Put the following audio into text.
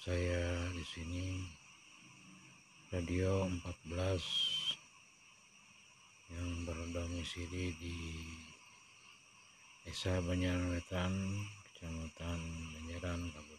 saya di sini radio 14 yang berdomisili di Desa Banjarwetan, Kecamatan Banjaran, Kabupaten